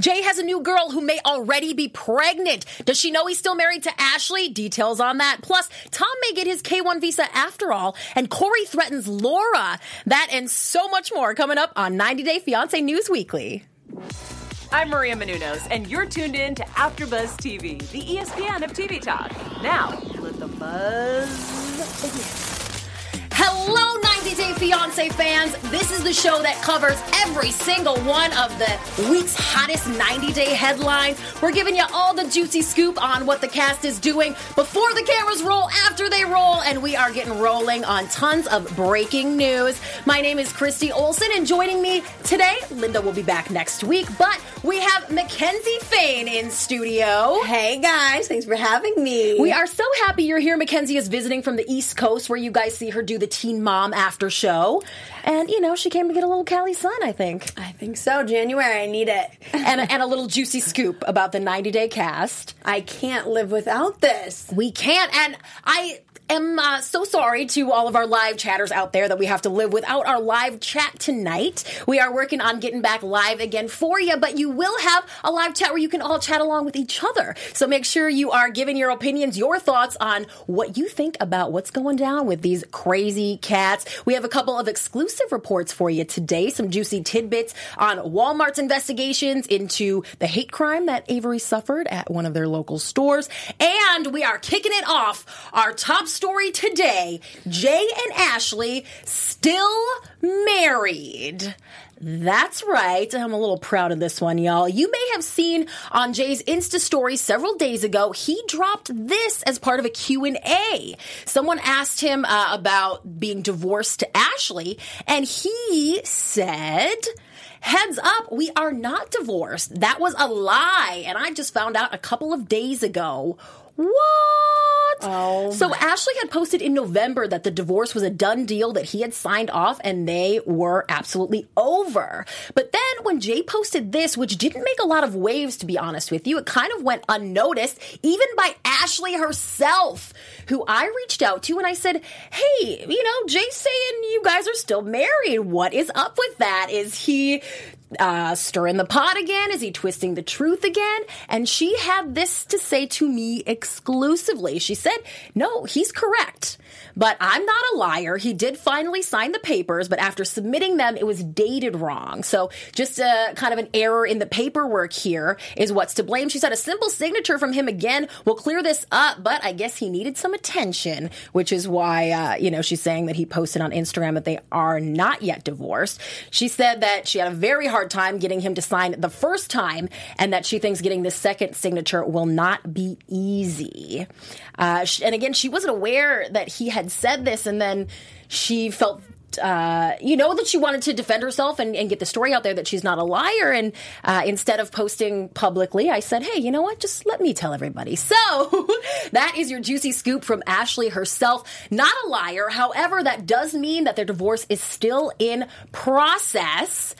Jay has a new girl who may already be pregnant. Does she know he's still married to Ashley? Details on that. Plus, Tom may get his K1 visa after all, and Corey threatens Laura. That and so much more coming up on 90 Day Fiance News Weekly. I'm Maria Menounos, and you're tuned in to AfterBuzz TV, the ESPN of TV talk. Now, let the buzz begin. Hello, 90 Day Fiance fans. This is the show that covers every single one of the week's hottest 90 day headlines. We're giving you all the juicy scoop on what the cast is doing before the cameras roll, after they roll, and we are getting rolling on tons of breaking news. My name is Christy Olson, and joining me today, Linda will be back next week, but we have Mackenzie Fain in studio. Hey guys, thanks for having me. We are so happy you're here. Mackenzie is visiting from the East Coast where you guys see her do the Teen Mom after show. And, you know, she came to get a little Cali sun, I think. I think so. January, I need it. and, and a little juicy scoop about the 90 day cast. I can't live without this. We can't. And I am uh, so sorry to all of our live chatters out there that we have to live without our live chat tonight. We are working on getting back live again for you, but you will have a live chat where you can all chat along with each other. So make sure you are giving your opinions, your thoughts on what you think about what's going down with these crazy cats. We have a couple of exclusive reports for you today, some juicy tidbits on Walmart's investigations into the hate crime that Avery suffered at one of their local stores. And we are kicking it off our top story today Jay and Ashley still married. That's right. I'm a little proud of this one, y'all. You may have seen on Jay's Insta story several days ago, he dropped this as part of a Q&A. Someone asked him uh, about being divorced to Ashley, and he said, Heads up, we are not divorced. That was a lie. And I just found out a couple of days ago. What? Oh. So Ashley had posted in November that the divorce was a done deal that he had signed off and they were absolutely over. But then when Jay posted this, which didn't make a lot of waves to be honest with you, it kind of went unnoticed even by Ashley herself, who I reached out to and I said, "Hey, you know, Jay's saying you guys are still married. What is up with that? Is he uh, stirring the pot again? Is he twisting the truth again? And she had this to say to me exclusively. She said, no, he's correct. But I'm not a liar. He did finally sign the papers, but after submitting them, it was dated wrong. So just a kind of an error in the paperwork here is what's to blame. She said a simple signature from him again will clear this up, but I guess he needed some attention, which is why, uh, you know, she's saying that he posted on Instagram that they are not yet divorced. She said that she had a very hard time getting him to sign the first time and that she thinks getting the second signature will not be easy. Uh, and again, she wasn't aware that he had said this, and then she felt uh, you know that she wanted to defend herself and, and, get the story out there that she's not a liar. And uh, instead of posting publicly, I said, "Hey, you know what? Just let me tell everybody." So that is your juicy scoop from Ashley herself. Not a liar. However, that does mean that their divorce is still in process.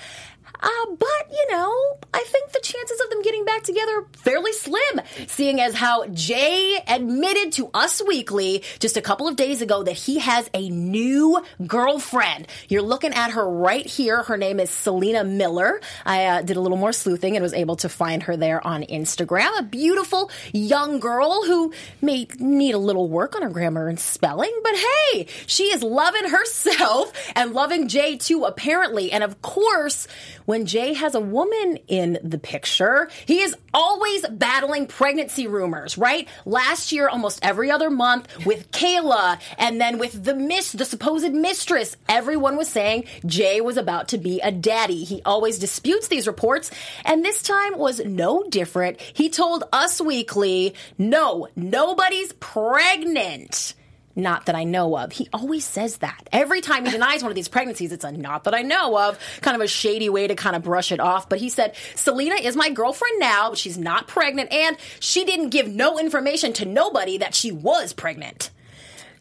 Uh, but, you know, I think the chances of them getting back together are fairly slim, seeing as how Jay admitted to Us Weekly just a couple of days ago that he has a new girlfriend. You're looking at her right here. Her name is Selena Miller. I uh, did a little more sleuthing and was able to find her there on Instagram. A beautiful young girl who may need a little work on her grammar and spelling, but hey, she is loving herself and loving Jay too, apparently. And of course, when Jay has a woman in the picture, he is always battling pregnancy rumors, right? Last year, almost every other month with Kayla and then with the miss, the supposed mistress, everyone was saying Jay was about to be a daddy. He always disputes these reports. And this time was no different. He told Us Weekly, no, nobody's pregnant. Not that I know of. He always says that. Every time he denies one of these pregnancies, it's a not that I know of, kind of a shady way to kind of brush it off. But he said, Selena is my girlfriend now, but she's not pregnant, and she didn't give no information to nobody that she was pregnant.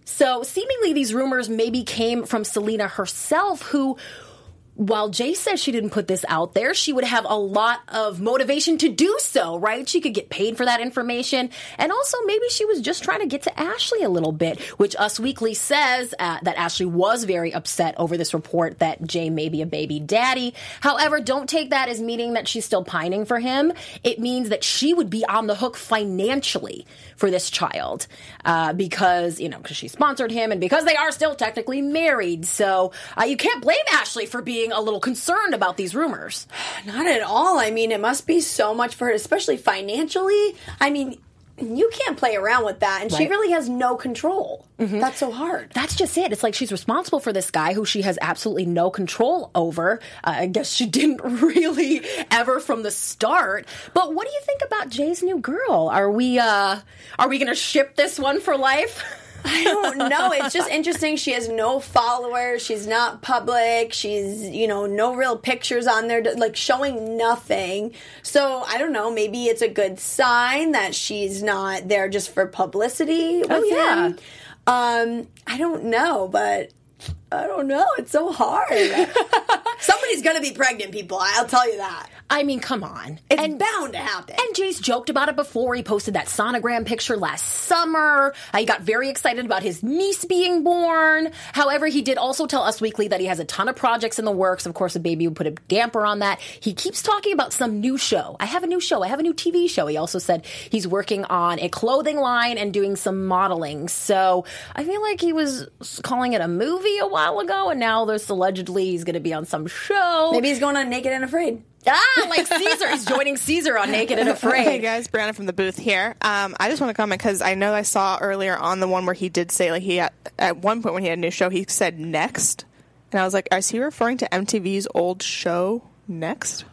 So seemingly these rumors maybe came from Selena herself, who while Jay says she didn't put this out there, she would have a lot of motivation to do so, right? She could get paid for that information. And also, maybe she was just trying to get to Ashley a little bit, which Us Weekly says uh, that Ashley was very upset over this report that Jay may be a baby daddy. However, don't take that as meaning that she's still pining for him. It means that she would be on the hook financially for this child uh, because, you know, because she sponsored him and because they are still technically married. So uh, you can't blame Ashley for being a little concerned about these rumors. Not at all. I mean, it must be so much for her, especially financially. I mean, you can't play around with that. And she really has no control. That's so hard. That's just it. It's like she's responsible for this guy who she has absolutely no control over. Uh, I guess she didn't really ever from the start. But what do you think about Jay's new girl? Are we uh are we going to ship this one for life? I don't know. It's just interesting. She has no followers. She's not public. She's, you know, no real pictures on there, like showing nothing. So I don't know. Maybe it's a good sign that she's not there just for publicity Oh, yeah. him. Um, I don't know, but I don't know. It's so hard. Somebody's going to be pregnant, people. I'll tell you that. I mean, come on. It's and bound to happen. And Jay's joked about it before. He posted that sonogram picture last summer. Uh, he got very excited about his niece being born. However, he did also tell Us Weekly that he has a ton of projects in the works. Of course, a baby would put a damper on that. He keeps talking about some new show. I have a new show. I have a new TV show. He also said he's working on a clothing line and doing some modeling. So I feel like he was calling it a movie a while ago, and now there's allegedly he's going to be on some show. Maybe he's going on Naked and Afraid. Ah, like Caesar. He's joining Caesar on Naked and Afraid. Hey guys, Brianna from the booth here. Um, I just want to comment because I know I saw earlier on the one where he did say like he had, at one point when he had a new show he said next, and I was like, is he referring to MTV's old show Next?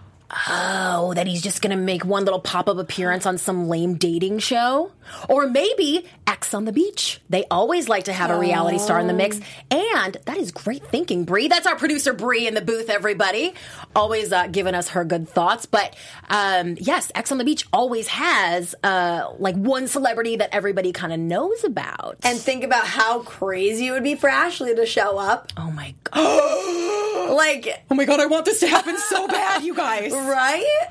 Oh, that he's just gonna make one little pop up appearance on some lame dating show? Or maybe Ex on the Beach. They always like to have a reality star in the mix. And that is great thinking, Bree. That's our producer, Bree, in the booth, everybody. Always uh, giving us her good thoughts. But um, yes, Ex on the Beach always has uh, like one celebrity that everybody kind of knows about. And think about how crazy it would be for Ashley to show up. oh my God. Like, Oh my God, I want this to happen so bad, you guys. right?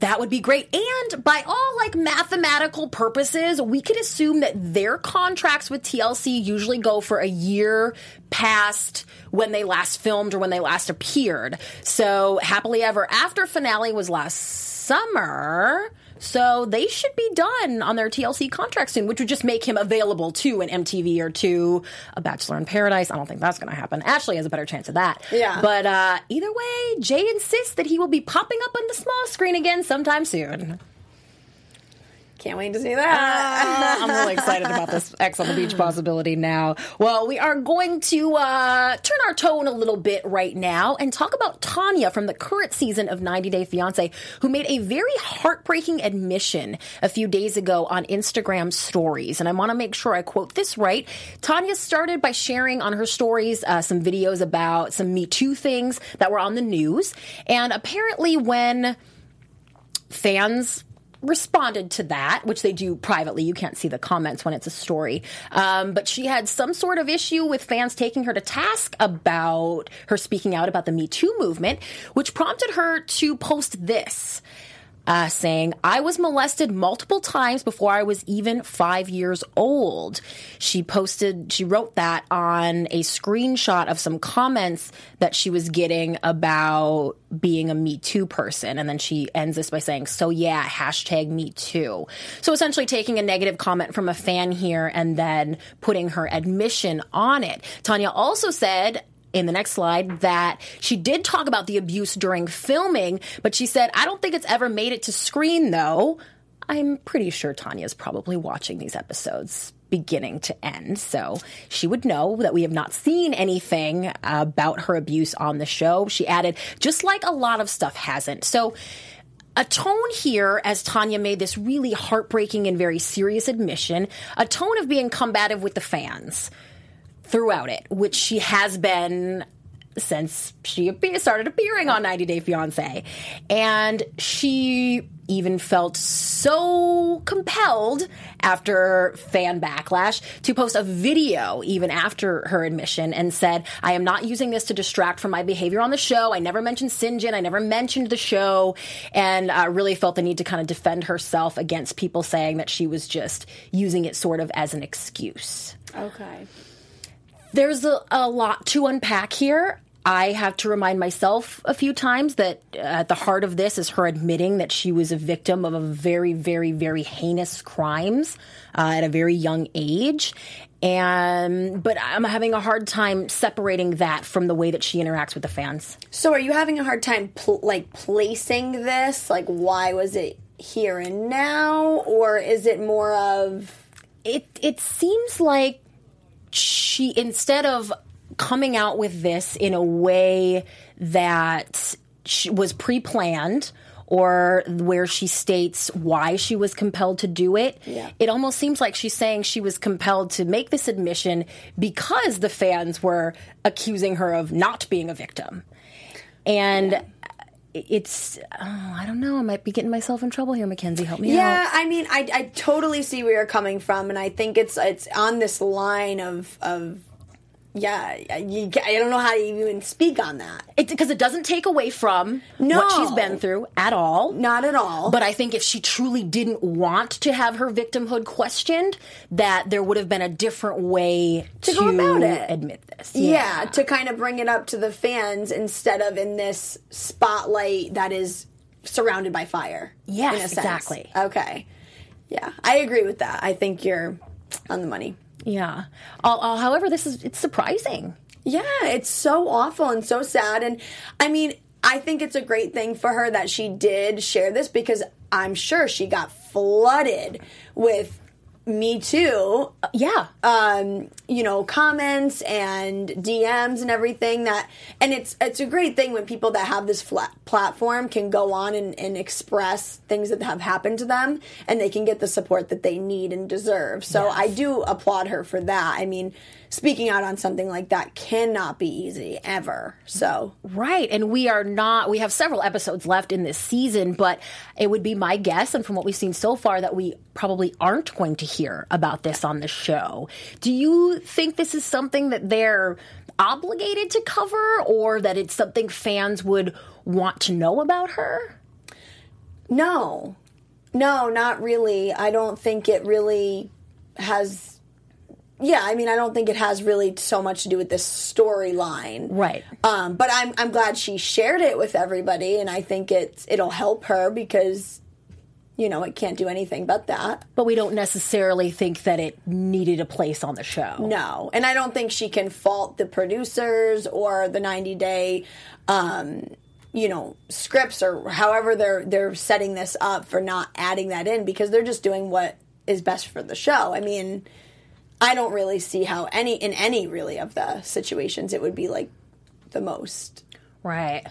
That would be great. And by all like mathematical purposes, we could assume that their contracts with TLC usually go for a year past when they last filmed or when they last appeared. So Happily Ever After finale was last summer. So they should be done on their TLC contract soon, which would just make him available to an MTV or to a Bachelor in Paradise. I don't think that's going to happen. Ashley has a better chance of that. Yeah. But uh, either way, Jay insists that he will be popping up on the small screen again sometime soon. Can't wait to see that. I'm really excited about this Ex on the Beach possibility now. Well, we are going to uh, turn our tone a little bit right now and talk about Tania from the current season of 90 Day Fiance, who made a very heartbreaking admission a few days ago on Instagram stories. And I want to make sure I quote this right. Tania started by sharing on her stories uh, some videos about some Me Too things that were on the news. And apparently, when fans responded to that, which they do privately. You can't see the comments when it's a story. Um, but she had some sort of issue with fans taking her to task about her speaking out about the Me Too movement, which prompted her to post this. Uh, saying, I was molested multiple times before I was even five years old. She posted, she wrote that on a screenshot of some comments that she was getting about being a Me Too person. And then she ends this by saying, So yeah, hashtag Me Too. So essentially taking a negative comment from a fan here and then putting her admission on it. Tania also said, in the next slide that she did talk about the abuse during filming, but she said, I don't think it's ever made it to screen though. I'm pretty sure Tania's probably watching these episodes beginning to end. So she would know that we have not seen anything about her abuse on the show. She added, just like a lot of stuff hasn't. So a tone here as Tania made this really heartbreaking and very serious admission, a tone of being combative with the fans throughout it, which she has been since she started appearing on 90 Day Fiance. And she even felt so compelled after fan backlash to post a video even after her admission and said, I am not using this to distract from my behavior on the show. I never mentioned Syngin. I never mentioned the show and uh, really felt the need to kind of defend herself against people saying that she was just using it sort of as an excuse. Okay. There's a, a lot to unpack here. I have to remind myself a few times that uh, at the heart of this is her admitting that she was a victim of a very, very, very heinous crimes uh, at a very young age. And, but I'm having a hard time separating that from the way that she interacts with the fans. So, are you having a hard time pl- like placing this? Like, why was it here and now, or is it more of It, it seems like she, instead of coming out with this in a way that was pre-planned or where she states why she was compelled to do it. Yeah. It almost seems like she's saying she was compelled to make this admission because the fans were accusing her of not being a victim. And it's, oh, I don't know, I might be getting myself in trouble here, Mackenzie. Help me out. Yeah, I mean, I, I totally see where you're coming from, and I think it's it's on this line of of yeah, you, I don't know how to even speak on that. Because it, doesn't take away from No. what she's been through at all. Not at all. But I think if she truly didn't want to have her victimhood questioned, that there would have been a different way to, go about it. admit this. yeah. to kind of bring it up to the fans instead of in this spotlight that is surrounded by fire. Yes, in a sense. exactly. Okay. Yeah, I agree with that. I think you're on the money. Yeah. However, this is it's surprising. Yeah, it's so awful and so sad. And I mean, I think it's a great thing for her that she did share this because I'm sure she got flooded with me too Yeah. um, you know, comments and DMs and everything that, and it's it's a great thing when people that have this flat platform can go on and, and express things that have happened to them, and they can get the support that they need and deserve. So I do applaud her for that. I mean, speaking out on something like that cannot be easy ever. So Right. And we are not, we have several episodes left in this season, but it would be my guess, and from what we've seen so far, that we probably aren't going to hear about this on the show. Do you think this is something that they're obligated to cover, or that it's something fans would want to know about her? no, no, not really. I don't think it really has. Yeah, I mean, I don't think it has really so much to do with this storyline. Right. Um, but I'm I'm glad she shared it with everybody, and I think it's it'll help her because, you know, it can't do anything but that. But we don't necessarily think that it needed a place on the show. No, and I don't think she can fault the producers or the 90 day, um, you know, scripts or however they're they're setting this up for not adding that in because they're just doing what is best for the show. I mean, I don't really see how any in any really of the situations it would be like the most. Right.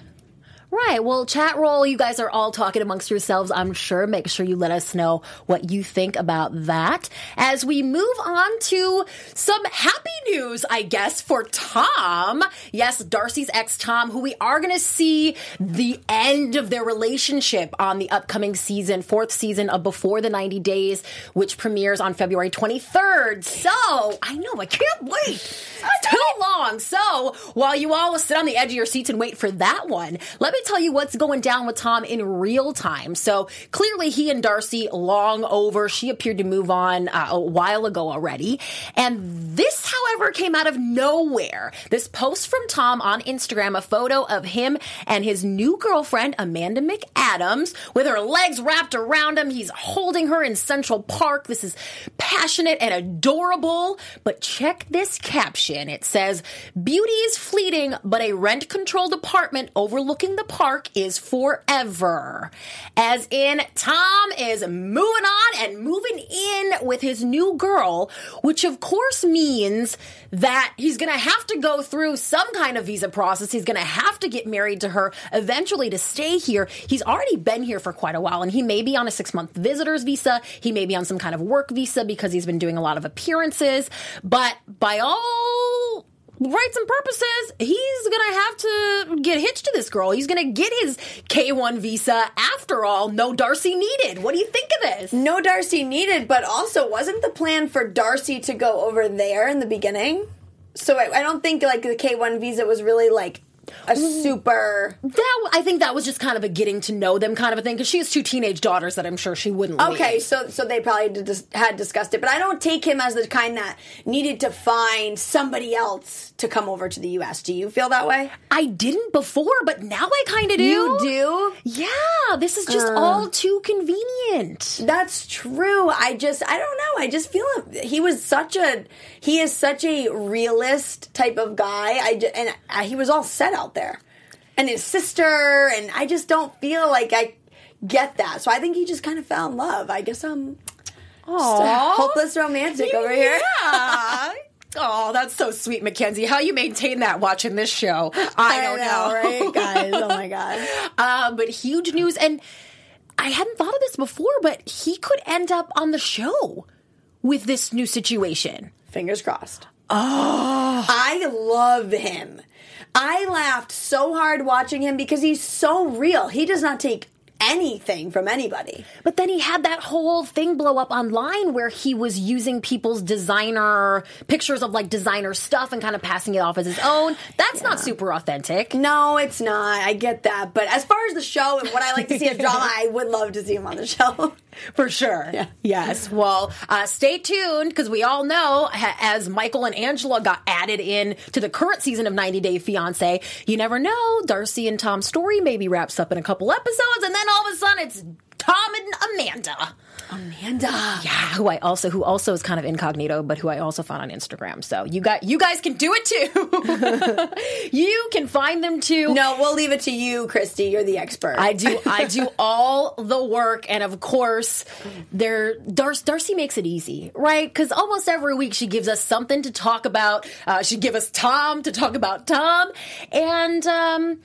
Right. Well, chat roll, you guys are all talking amongst yourselves, I'm sure. Make sure you let us know what you think about that. As we move on to some happy news, I guess, for Tom. Yes, Darcey's ex Tom, who we are going to see the end of their relationship on the upcoming season, fourth season of Before the 90 Days, which premieres on February 23rd. So, I know, I can't wait. Too long. So, while you all sit on the edge of your seats and wait for that one, let me tell you what's going down with Tom in real time. So, clearly, he and Darcey long over. She appeared to move on uh, a while ago already. And this, however, came out of nowhere. This post from Tom on Instagram, a photo of him and his new girlfriend, Amanda McAdams, with her legs wrapped around him. He's holding her in Central Park. This is passionate and adorable. But check this caption. It says, Beauty is fleeting, but a rent controlled apartment overlooking the park is forever. As in, Tom is moving on and moving in with his new girl, which of course means that he's going to have to go through some kind of visa process. He's going to have to get married to her eventually to stay here. He's already been here for quite a while and he may be on a six month visitor's visa. He may be on some kind of work visa because he's been doing a lot of appearances. But by all rights and purposes, he's gonna have to get hitched to this girl. He's gonna get his K1 visa after all. No Darcey needed. What do you think of this? No Darcey needed, but also wasn't the plan for Darcey to go over there in the beginning? So I, I don't think like the K1 visa was really like a super. That I think that was just kind of a getting to know them kind of a thing because she has two teenage daughters that I'm sure she wouldn't. Like. Okay, leave. so so they probably dis- had discussed it, but I don't take him as the kind that needed to find somebody else to come over to the U.S. Do you feel that way? I didn't before, but now I kind of do. You do? Yeah, this is just all too convenient. That's true. I just I don't know. I just feel him. He was such a he is such a realist type of guy. I ju- and uh, he was all set out there, and his sister, and I just don't feel like I get that. So I think he just kind of fell in love. I guess I'm hopeless romantic over here. Yeah. Oh, that's so sweet, Mackenzie. How you maintain that watching this show? I don't know. right, guys? Oh my god. Uh, but huge news, and I hadn't thought of this before, but he could end up on the show with this new situation. Fingers crossed. Oh, I love him. I laughed so hard watching him because he's so real. He does not take anything from anybody. But then he had that whole thing blow up online where he was using people's designer pictures of like designer stuff and kind of passing it off as his own. That's not super authentic. No, it's not. I get that. But as far as the show and what I like to see as drama, I would love to see him on the show. For sure. Yeah. Yes. Well, uh, stay tuned because we all know as Michael and Angela got added in to the current season of 90 Day Fiance, you never know. Darcey and Tom's story maybe wraps up in a couple episodes, and then all of a sudden it's Tom and Amanda. Amanda. Yeah, who I also who also is kind of incognito, but who I also found on Instagram. So you got you guys can do it too. you can find them too. No, we'll leave it to you, Christy. You're the expert. I do I do all the work and of course there Dar- Darcey makes it easy, right? Cuz almost every week she gives us something to talk about. Uh, she give us Tom to talk about Tom and um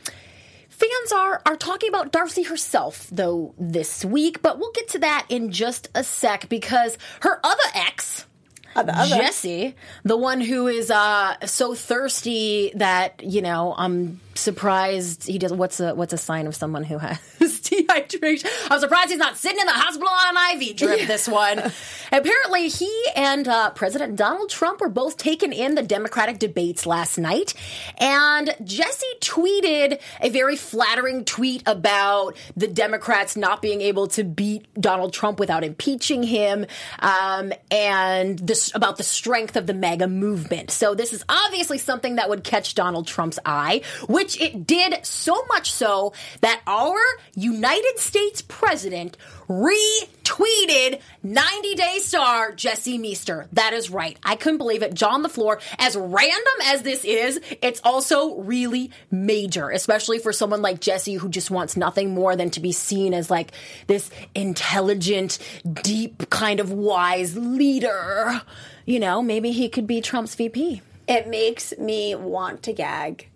Fans are are talking about Darcey herself though this week, but we'll get to that in just a sec because her other ex other. Jesse, the one who is uh, so thirsty that you know I'm surprised he does. What's a what's a sign of someone who has dehydration? I'm surprised he's not sitting in the hospital on an IV drip. This one, apparently, he and uh, President Donald Trump were both taken in the Democratic debates last night, and Jesse tweeted a very flattering tweet about the Democrats not being able to beat Donald Trump without impeaching him, um, and this about the strength of the MAGA movement. So this is obviously something that would catch Donald Trump's eye, which it did so much so that our United States president retweeted 90 Day star Jesse Meester. That is right. I couldn't believe it. John the floor. As random as this is, it's also really major, especially for someone like Jesse who just wants nothing more than to be seen as like this intelligent, deep, kind of wise leader. You know, maybe he could be Trump's VP. It makes me want to gag.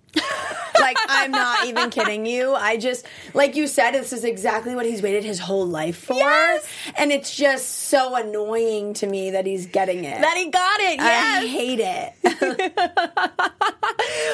Like I'm not even kidding you. I just like you said, this is exactly what he's waited his whole life for. Yes! And it's just so annoying to me that he's getting it. That he got it. Yes. I hate it.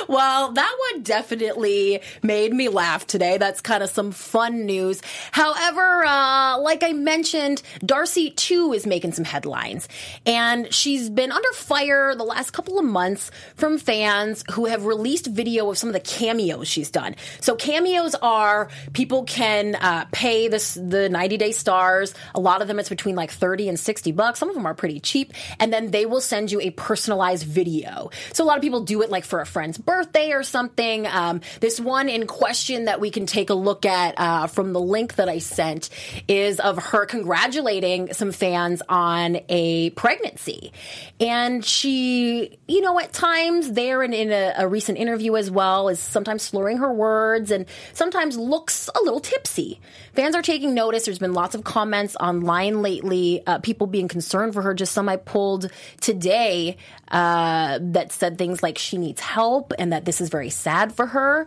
Well, that one definitely made me laugh today. That's kind of some fun news. However, uh, like I mentioned, Darcey too is making some headlines, and she's been under fire the last couple of months from fans who have released video of some of the cameos she's done. So cameos are people can uh, pay this the 90 day stars. A lot of them it's between like 30 and 60 bucks. Some of them are pretty cheap, and then they will send you a personalized video. So a lot of people do it like for a friend's birthday or something. Um, this one in question that we can take a look at uh, from the link that I sent is of her congratulating some fans on a pregnancy. And she, you know, at times there and in a, a recent interview as well, is sometimes slurring her words and sometimes looks a little tipsy. Fans are taking notice. There's been lots of comments online lately, uh, people being concerned for her. Just some I pulled today uh, that said things like she needs help and that this is very sad for her.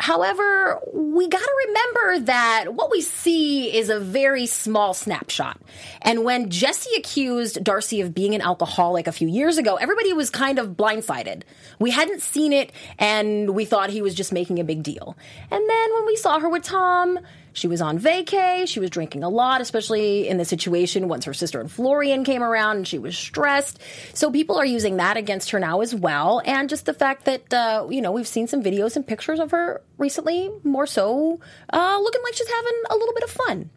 However, we got to remember that what we see is a very small snapshot. And when Jesse accused Darcey of being an alcoholic a few years ago, everybody was kind of blindsided. We hadn't seen it and we thought he was just making a big deal. And then when we saw her with Tom, she was on vacay. She was drinking a lot, especially in the situation once her sister and Florian came around and she was stressed. So people are using that against her now as well. And just the fact that, uh, you know, we've seen some videos and pictures of her recently, more so, uh, looking like she's having a little bit of fun.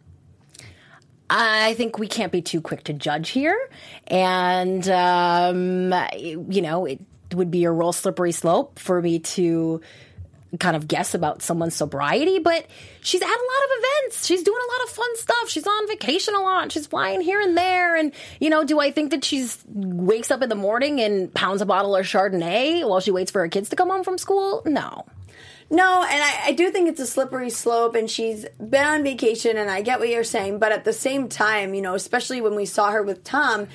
I think we can't be too quick to judge here. And, um, you know, it would be a real slippery slope for me to kind of guess about someone's sobriety, but she's at a lot of events. She's doing a lot of fun stuff. She's on vacation a lot. She's flying here and there. And, you know, do I think that she's wakes up in the morning and pounds a bottle of Chardonnay while she waits for her kids to come home from school? No. No, and I, I do think it's a slippery slope, and she's been on vacation, and I get what you're saying, but at the same time, you know, especially when we saw her with Tom,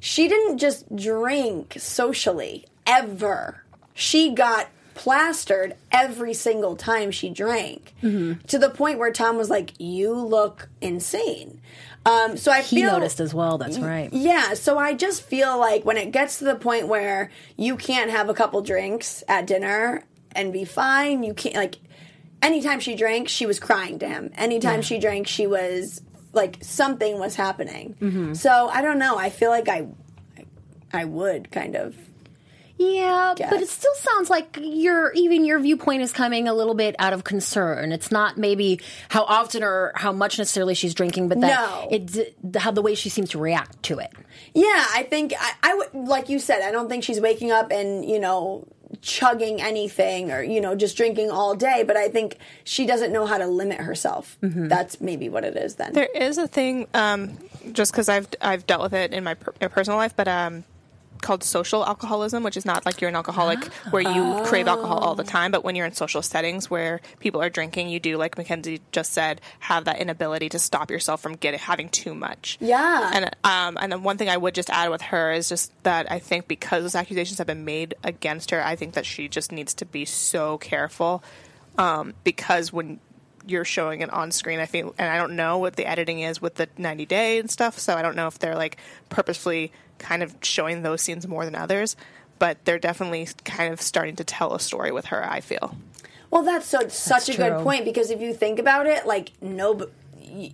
she didn't just drink socially, ever. She got plastered every single time she drank to the point where Tom was like, You look insane. Um, so I He feel noticed as well. That's right. yeah, so I just feel like when it gets to the point where you can't have a couple drinks at dinner and be fine, you can't like anytime she drank, she was crying to him. Anytime she drank, she was like something was happening. Mm-hmm. So I don't know. I feel like I I would kind of Yeah, but it still sounds like your even your viewpoint is coming a little bit out of concern. It's not maybe how often or how much necessarily she's drinking, but that No. it's how the way she seems to react to it. Yeah, I think I, I would like you said. I don't think she's waking up and you know chugging anything or you know just drinking all day. But I think she doesn't know how to limit herself. Mm-hmm. That's maybe what it is. Then There is a thing, um, just because I've I've dealt with it in my, per- my personal life, but um, called social alcoholism, which is not like you're an alcoholic where you crave alcohol all the time, but when you're in social settings where people are drinking, you do, like Mackenzie just said, have that inability to stop yourself from getting having too much. Yeah. and um, and then one thing I would just add with her is just that I think because those accusations have been made against her, I think that she just needs to be so careful um, because when you're showing it on screen. I feel, and I don't know what the editing is with the 90 day and stuff, so I don't know if they're like purposefully kind of showing those scenes more than others. But they're definitely kind of starting to tell a story with her. I feel. Well, that's so such a true. good point because if you think about it, like no,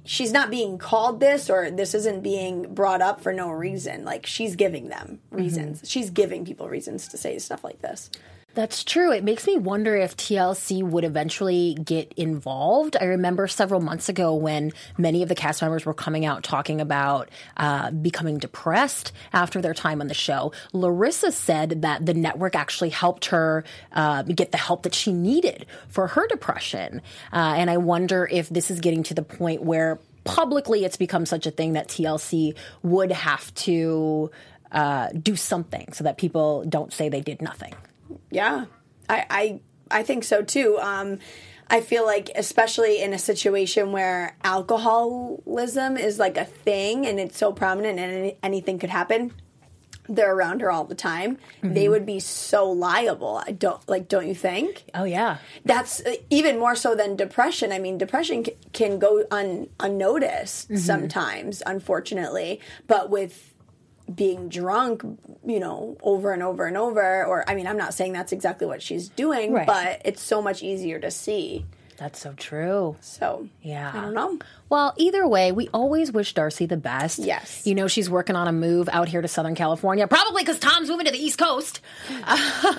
she's not being called this or this isn't being brought up for no reason. Like she's giving them reasons. Mm-hmm. She's giving people reasons to say stuff like this. That's true. It makes me wonder if TLC would eventually get involved. I remember several months ago when many of the cast members were coming out talking about uh, becoming depressed after their time on the show. Larissa said that the network actually helped her uh, get the help that she needed for her depression. Uh, and I wonder if this is getting to the point where publicly it's become such a thing that TLC would have to uh, do something so that people don't say they did nothing. Yeah, I I, I think so too. Um, I feel like, especially in a situation where alcoholism is like a thing and it's so prominent and any, anything could happen, they're around her all the time. They would be so liable. I don't like. Don't you think? Oh, yeah. That's uh, even more so than depression. I mean, depression c- can go un- unnoticed sometimes, unfortunately. But with being drunk, you know, over and over and over, or I mean, I'm not saying that's exactly what she's doing, Right. but it's so much easier to see. That's so true. So, Yeah. I don't know. Well, either way, we always wish Darcey the best. Yes. You know, she's working on a move out here to Southern California, probably because Tom's moving to the East Coast.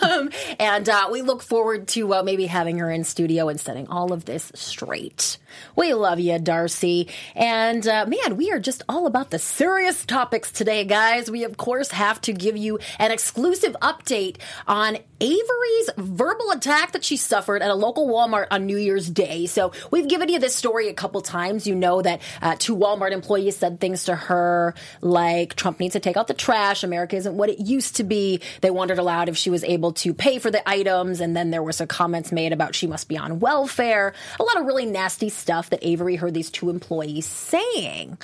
Um, and uh, we look forward to uh, maybe having her in studio and setting all of this straight. We love you, Darcey. And uh, man, we are just all about the serious topics today, guys. We, of course, have to give you an exclusive update on Avery's verbal attack that she suffered at a local Walmart on New Year's Day. So we've given you this story a couple times. You know that uh, two Walmart employees said things to her like Trump needs to take out the trash. America isn't what it used to be. They wondered aloud if she was able to pay for the items. And then there were some comments made about she must be on welfare. A lot of really nasty stuff that Avery heard these two employees saying.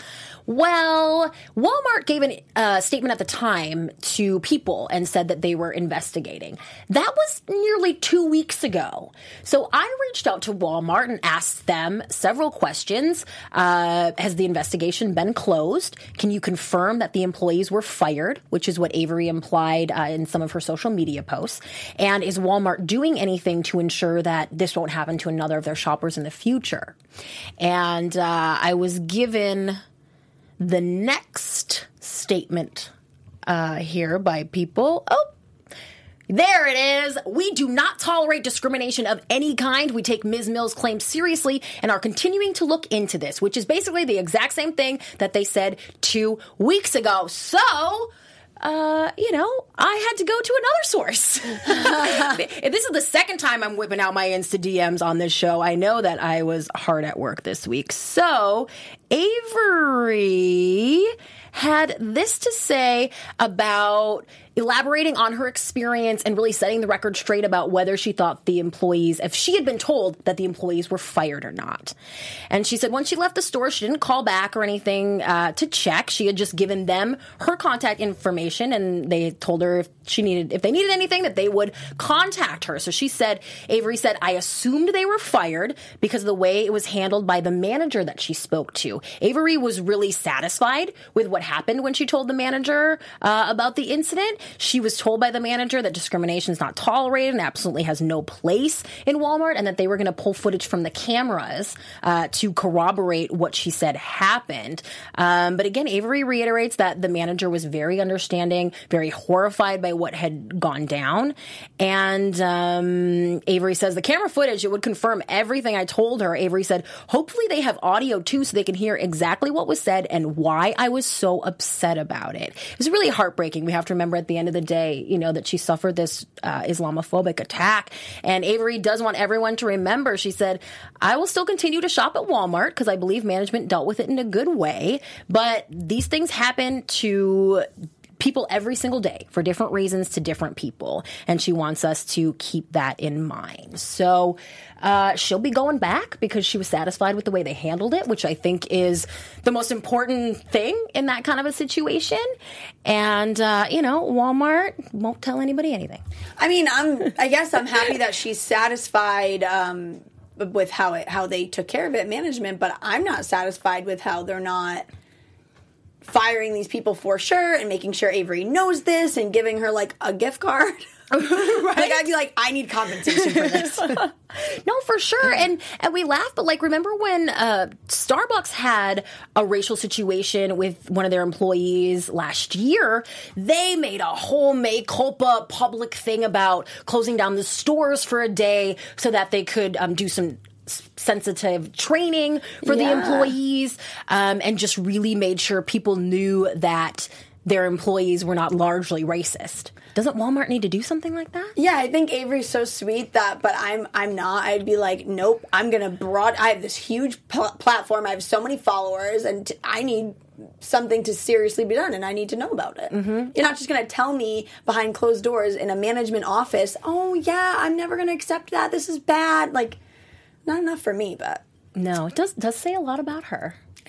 Well, Walmart gave a uh, statement at the time to people and said that they were investigating. That was nearly two weeks ago. So I reached out to Walmart and asked them several questions Uh, has the investigation been closed? Can you confirm that the employees were fired, which is what Avery implied uh, in some of her social media posts? And is Walmart doing anything to ensure that this won't happen to another of their shoppers in the future? And uh, I was given the next statement uh, here by people. Oh, there it is. We do not tolerate discrimination of any kind. We take Ms. Mills' claim seriously and are continuing to look into this, which is basically the exact same thing that they said two weeks ago. So, uh, you know, I had to go to another source. this is the second time I'm whipping out my Insta DMs on this show. I know that I was hard at work this week. So, Avery had this to say about elaborating on her experience and really setting the record straight about whether she thought the employees, if she had been told that the employees were fired or not. And she said once she left the store, she didn't call back or anything uh, to check. She had just given them her contact information, and they told her if she needed, if they needed anything, that they would contact her. So she said, Avery said, I assumed they were fired because of the way it was handled by the manager that she spoke to. Avery was really satisfied with what happened when she told the manager uh, about the incident. She was told by the manager that discrimination is not tolerated and absolutely has no place in Walmart, and that they were going to pull footage from the cameras uh, to corroborate what she said happened. Um, but again, Avery reiterates that the manager was very understanding, very horrified by what had gone down, and um, Avery says the camera footage it would confirm everything I told her. Avery said, hopefully they have audio too, so they can hear exactly what was said and why I was so upset about it. It was really heartbreaking. We have to remember at the end of the day, you know, that she suffered this uh, Islamophobic attack. And Avery does want everyone to remember, she said, I will still continue to shop at Walmart because I believe management dealt with it in a good way. But these things happen to people every single day for different reasons to different people. And she wants us to keep that in mind. So uh, she'll be going back because she was satisfied with the way they handled it, which I think is the most important thing in that kind of a situation. And, uh, you know, Walmart won't tell anybody anything. I mean, I'm. I guess I'm happy that she's satisfied um, with how it how they took care of it, management. But I'm not satisfied with how they're not firing these people for sure and making sure Avery knows this and giving her like a gift card. right? Like I'd be like, I need compensation for this. no, for sure. And and we laugh, but like remember when uh, Starbucks had a racial situation with one of their employees last year? They made a whole mea culpa public thing about closing down the stores for a day so that they could um, do some sensitive training for yeah. the employees um, and just really made sure people knew that their employees were not largely racist. Doesn't Walmart need to do something like that? Yeah, I think Avery's so sweet that, but I'm I'm not. I'd be like, nope. I'm gonna broad. I have this huge pl- platform. I have so many followers, and t- I need something to seriously be done, and I need to know about it. Mm-hmm. You're not just gonna tell me behind closed doors in a management office. Oh yeah, I'm never gonna accept that. This is bad. Like not enough for me, but no, it does does say a lot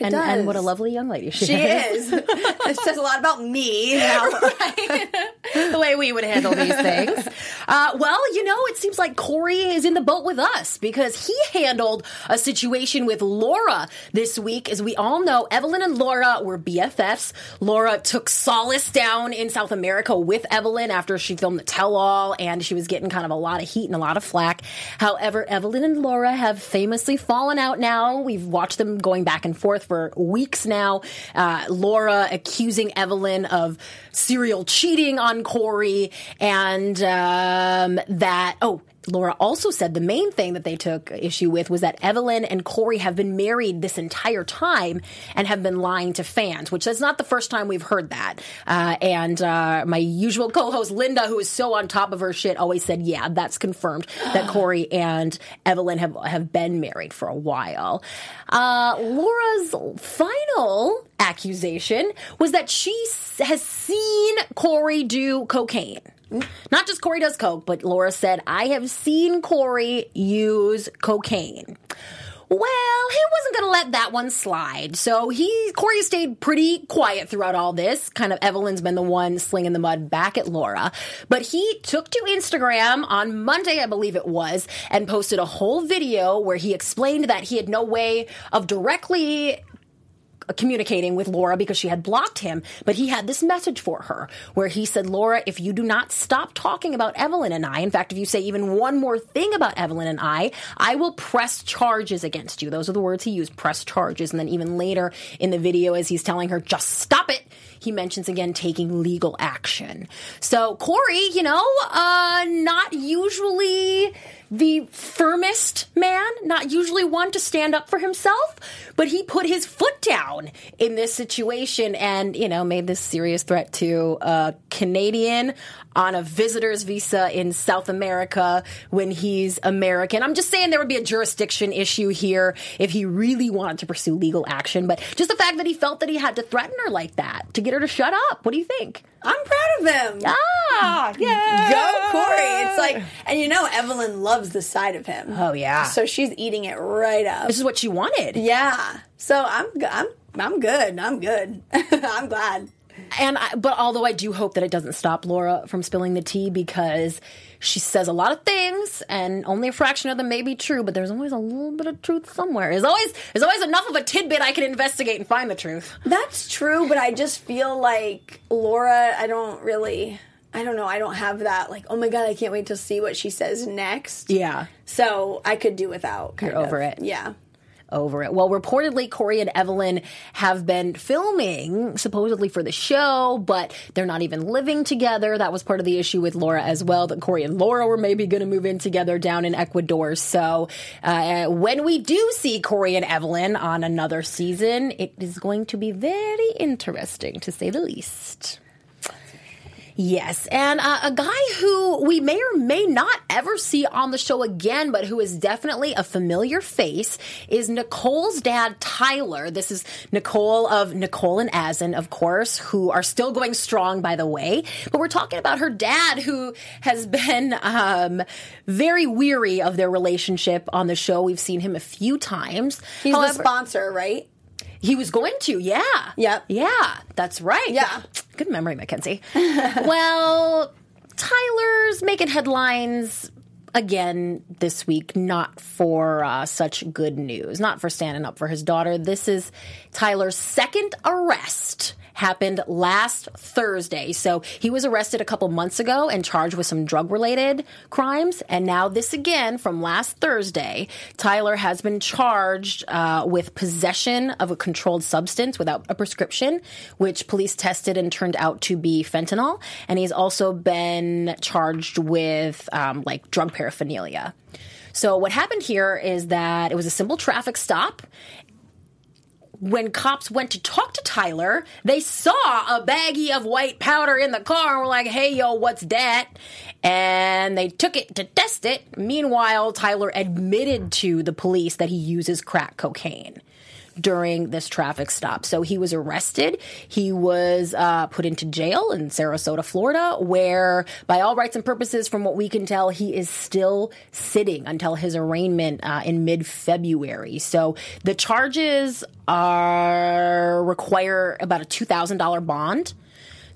it and, does. and what a lovely young lady she, she is. it says a lot about me. right? the way we would handle these things. Uh, well, you know, it seems like Corey is in the boat with us because he handled a situation with Laura this week. As we all know, Evelin and Laura were BFFs. Laura took solace down in South America with Evelin after she filmed the tell all, and she was getting kind of a lot of heat and a lot of flack. However, Evelin and Laura have famously fallen out now. We've watched them going back and forth for weeks now. Uh, Laura accusing Evelin of serial cheating on Corey, and um, that oh Laura also said the main thing that they took issue with was that Evelin and Corey have been married this entire time and have been lying to fans, which is not the first time we've heard that. Uh, and uh, my usual co-host Linda, who is so on top of her shit, always said, "Yeah, that's confirmed that Corey and Evelin have have been married for a while." Uh, Laura's final accusation was that she has seen Corey do cocaine. Not just Corey does coke, but Laura said, I have seen Corey use cocaine. Well, he wasn't going to let that one slide. So he, Corey stayed pretty quiet throughout all this. Kind of Evelin's been the one slinging the mud back at Laura. But he took to Instagram on Monday, I believe it was, and posted a whole video where he explained that he had no way of directly communicating with Laura because she had blocked him, but he had this message for her where he said, Laura, if you do not stop talking about Evelin and I, in fact, if you say even one more thing about Evelin and I, I will press charges against you. Those are the words he used, press charges. And then even later in the video, as he's telling her, just stop it, he mentions again taking legal action. So Corey, you know, uh, not usually the firmest man, not usually one to stand up for himself, but he put his foot down in this situation and, you know, made this serious threat to a Canadian on a visitor's visa in South America when he's American. I'm just saying there would be a jurisdiction issue here if he really wanted to pursue legal action, but just the fact that he felt that he had to threaten her like that to get her to shut up. What do you think? I'm proud of him. Ah, yeah. Go Corey. It's like, and you know, Evelin loves the side of him. Oh, yeah. So she's eating it right up. This is what she wanted. Yeah. So I'm, I'm, I'm good. I'm good. I'm glad. And I, but although I do hope that it doesn't stop Laura from spilling the tea because she says a lot of things and only a fraction of them may be true, but there's always a little bit of truth somewhere. There's always there's always enough of a tidbit I can investigate and find the truth. That's true, but I just feel like Laura, I don't really, I don't know, I don't have that, like, oh my God, I can't wait to see what she says next. Yeah. So I could do without. Kind You're over it. Yeah. Over it. Well, reportedly, Corey and Evelin have been filming supposedly for the show, but they're not even living together. That was part of the issue with Laura as well, that Corey and Laura were maybe going to move in together down in Ecuador. So, uh, when we do see Corey and Evelin on another season, it is going to be very interesting to say the least. Yes, and uh, a guy who we may or may not ever see on the show again, but who is definitely a familiar face, is Nicole's dad, Tyler. This is Nicole of Nicole and Azan, of course, who are still going strong, by the way. But we're talking about her dad, who has been um, very weary of their relationship on the show. We've seen him a few times. He's the sponsor, right? He was going to, yeah. Yep. Yeah, that's right. Yeah. Good memory, Mackenzie. well, Tyler's making headlines again this week, not for uh, such good news, not for standing up for his daughter. This is Tyler's second arrest. Happened last Thursday. So he was arrested a couple months ago and charged with some drug related crimes. And now, this again from last Thursday, Tyler has been charged uh, with possession of a controlled substance without a prescription, which police tested and turned out to be fentanyl. And he's also been charged with um, like drug paraphernalia. So what happened here is that it was a simple traffic stop. When cops went to talk to Tyler, they saw a baggie of white powder in the car and were like, hey, yo, what's that? And they took it to test it. Meanwhile, Tyler admitted to the police that he uses crack cocaine during this traffic stop. So he was arrested. He was uh, put into jail in Sarasota, Florida, where, by all rights and purposes, from what we can tell, he is still sitting until his arraignment uh, in mid February. So the charges are require about a two thousand dollar bond.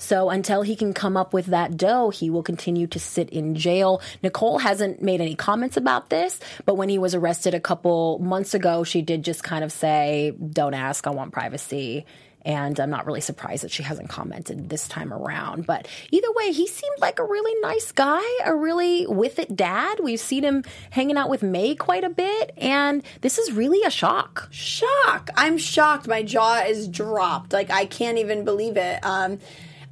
So until he can come up with that dough, he will continue to sit in jail. Nicole hasn't made any comments about this, but when he was arrested a couple months ago, she did just kind of say, Don't ask, I want privacy. And I'm not really surprised that she hasn't commented this time around. But either way, he seemed like a really nice guy, a really with it dad. We've seen him hanging out with May quite a bit, and this is really a shock. Shock. I'm shocked. My jaw is dropped. Like, I can't even believe it. Um,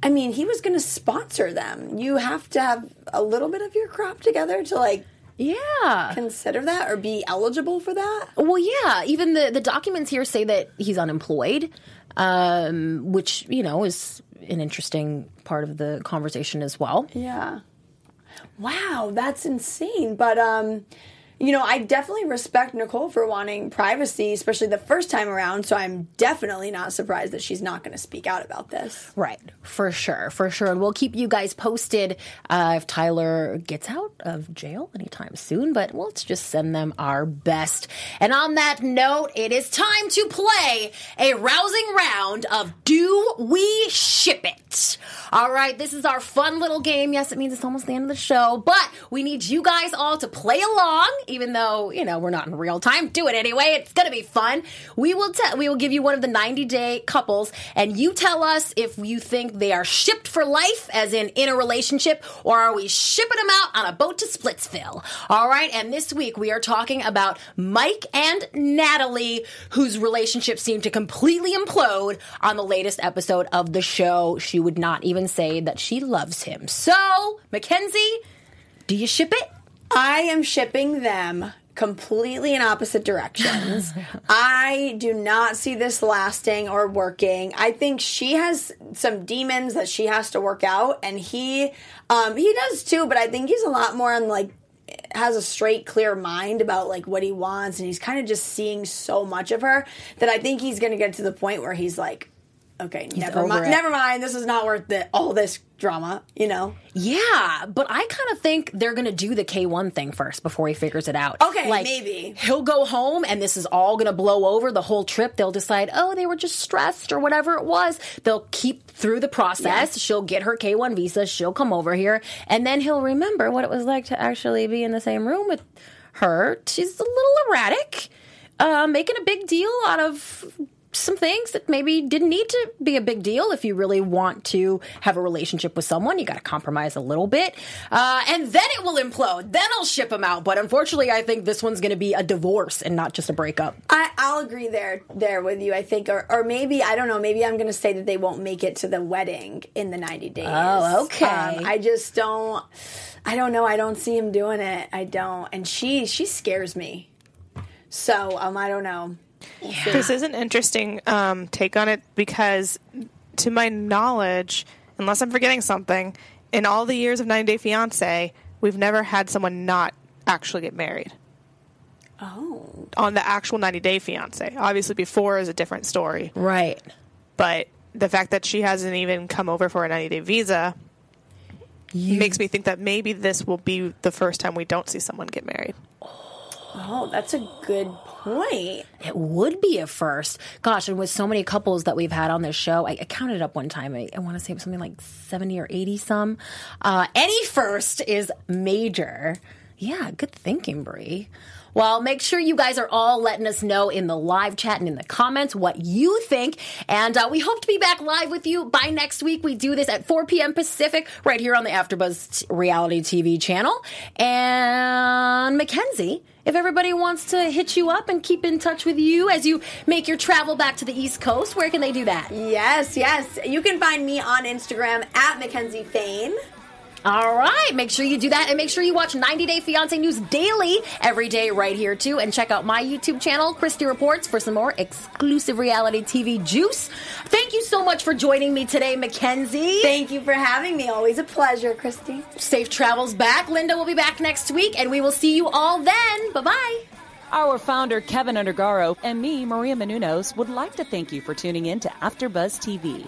I mean, he was going to sponsor them. You have to have a little bit of your crop together to, like, Yeah. consider that or be eligible for that. Well, yeah. Even the the documents here say that he's unemployed, um, which you know is an interesting part of the conversation as well. Yeah. Wow, that's insane. But um you know, I definitely respect Nicole for wanting privacy, especially the first time around. So I'm definitely not surprised that she's not going to speak out about this. Right, for sure, for sure. And we'll keep you guys posted uh, if Tyler gets out of jail anytime soon, but let's just send them our best. And on that note, it is time to play a rousing round of Do We Ship It? All right, this is our fun little game. Yes, it means it's almost the end of the show, but we need you guys all to play along, even though, you know, we're not in real time. Do it anyway. It's to be fun. We will tell, we will give you one of the 90 day couples and you tell us if you think they are shipped for life, as in in a relationship, or are we shipping them out on a boat to Splitsville? All right. And this week we are talking about Mike and Natalie, whose relationship seemed to completely implode on the latest episode of the show. She would not even say that she loves him. So, Mackenzie, do you ship it? I am shipping them completely in opposite directions. I do not see this lasting or working. I think she has some demons that she has to work out and he um he does too, but I think he's a lot more on like has a straight clear mind about like what he wants and he's kind of just seeing so much of her that I think he's going to get to the point where he's like okay, never mind. it. Never mind. This is not worth the, all this drama, you know. Yeah, but I kind of think they're going to do the K1 thing first before he figures it out. Okay, like, maybe. He'll go home and this is all going to blow over the whole trip. They'll decide, oh, they were just stressed or whatever it was. They'll keep through the process. She'll get her K1 visa. She'll come over here. And then he'll remember what it was like to actually be in the same room with her. She's a little erratic, uh, making a big deal out of some things that maybe didn't need to be a big deal. If you really want to have a relationship with someone, you got to compromise a little bit. Uh, and then it will implode. Then I'll ship them out. But unfortunately, I think this one's going to be a divorce and not just a breakup. I, I'll agree there there with you. I think, or, or maybe I don't know. Maybe I'm going to say that they won't make it to the wedding in the 90 days. Oh, okay. Um, I just don't. I don't know. I don't see him doing it. I don't. And she she scares me. So um, I don't know. This is an interesting um, take on it because, to my knowledge, unless I'm forgetting something, in all the years of 90 Day Fiance, we've never had someone not actually get married. Oh, On the actual 90 Day Fiance. Obviously, before is a different story. Right. But the fact that she hasn't even come over for a 90 day visa makes me think that maybe this will be the first time we don't see someone get married. oh, that's a good point. It would be a first. Gosh, and with so many couples that we've had on this show, I, I counted up one time. I, I want to say something like 70 or 80 some. Uh, any first is major. Yeah, good thinking, Brie. Well, make sure you guys are all letting us know in the live chat and in the comments what you think. And uh, we hope to be back live with you by next week. We do this at 4 p.m. Pacific right here on the AfterBuzz reality TV channel. And Mackenzie, if everybody wants to hit you up and keep in touch with you as you make your travel back to the East Coast, where can they do that? Yes, yes. You can find me on Instagram at Mackenzie Fain. All right, make sure you do that and make sure you watch 90 Day Fiance News daily every day right here too and check out my YouTube channel, Christy Reports, for some more exclusive reality TV juice. Thank you so much for joining me today, Mackenzie. Thank you for having me. Always a pleasure, Christy. Safe travels back. Linda will be back next week and we will see you all then. Bye-bye. Our founder, Kevin Undergaro, and me, Maria Menounos, would like to thank you for tuning in to AfterBuzz TV.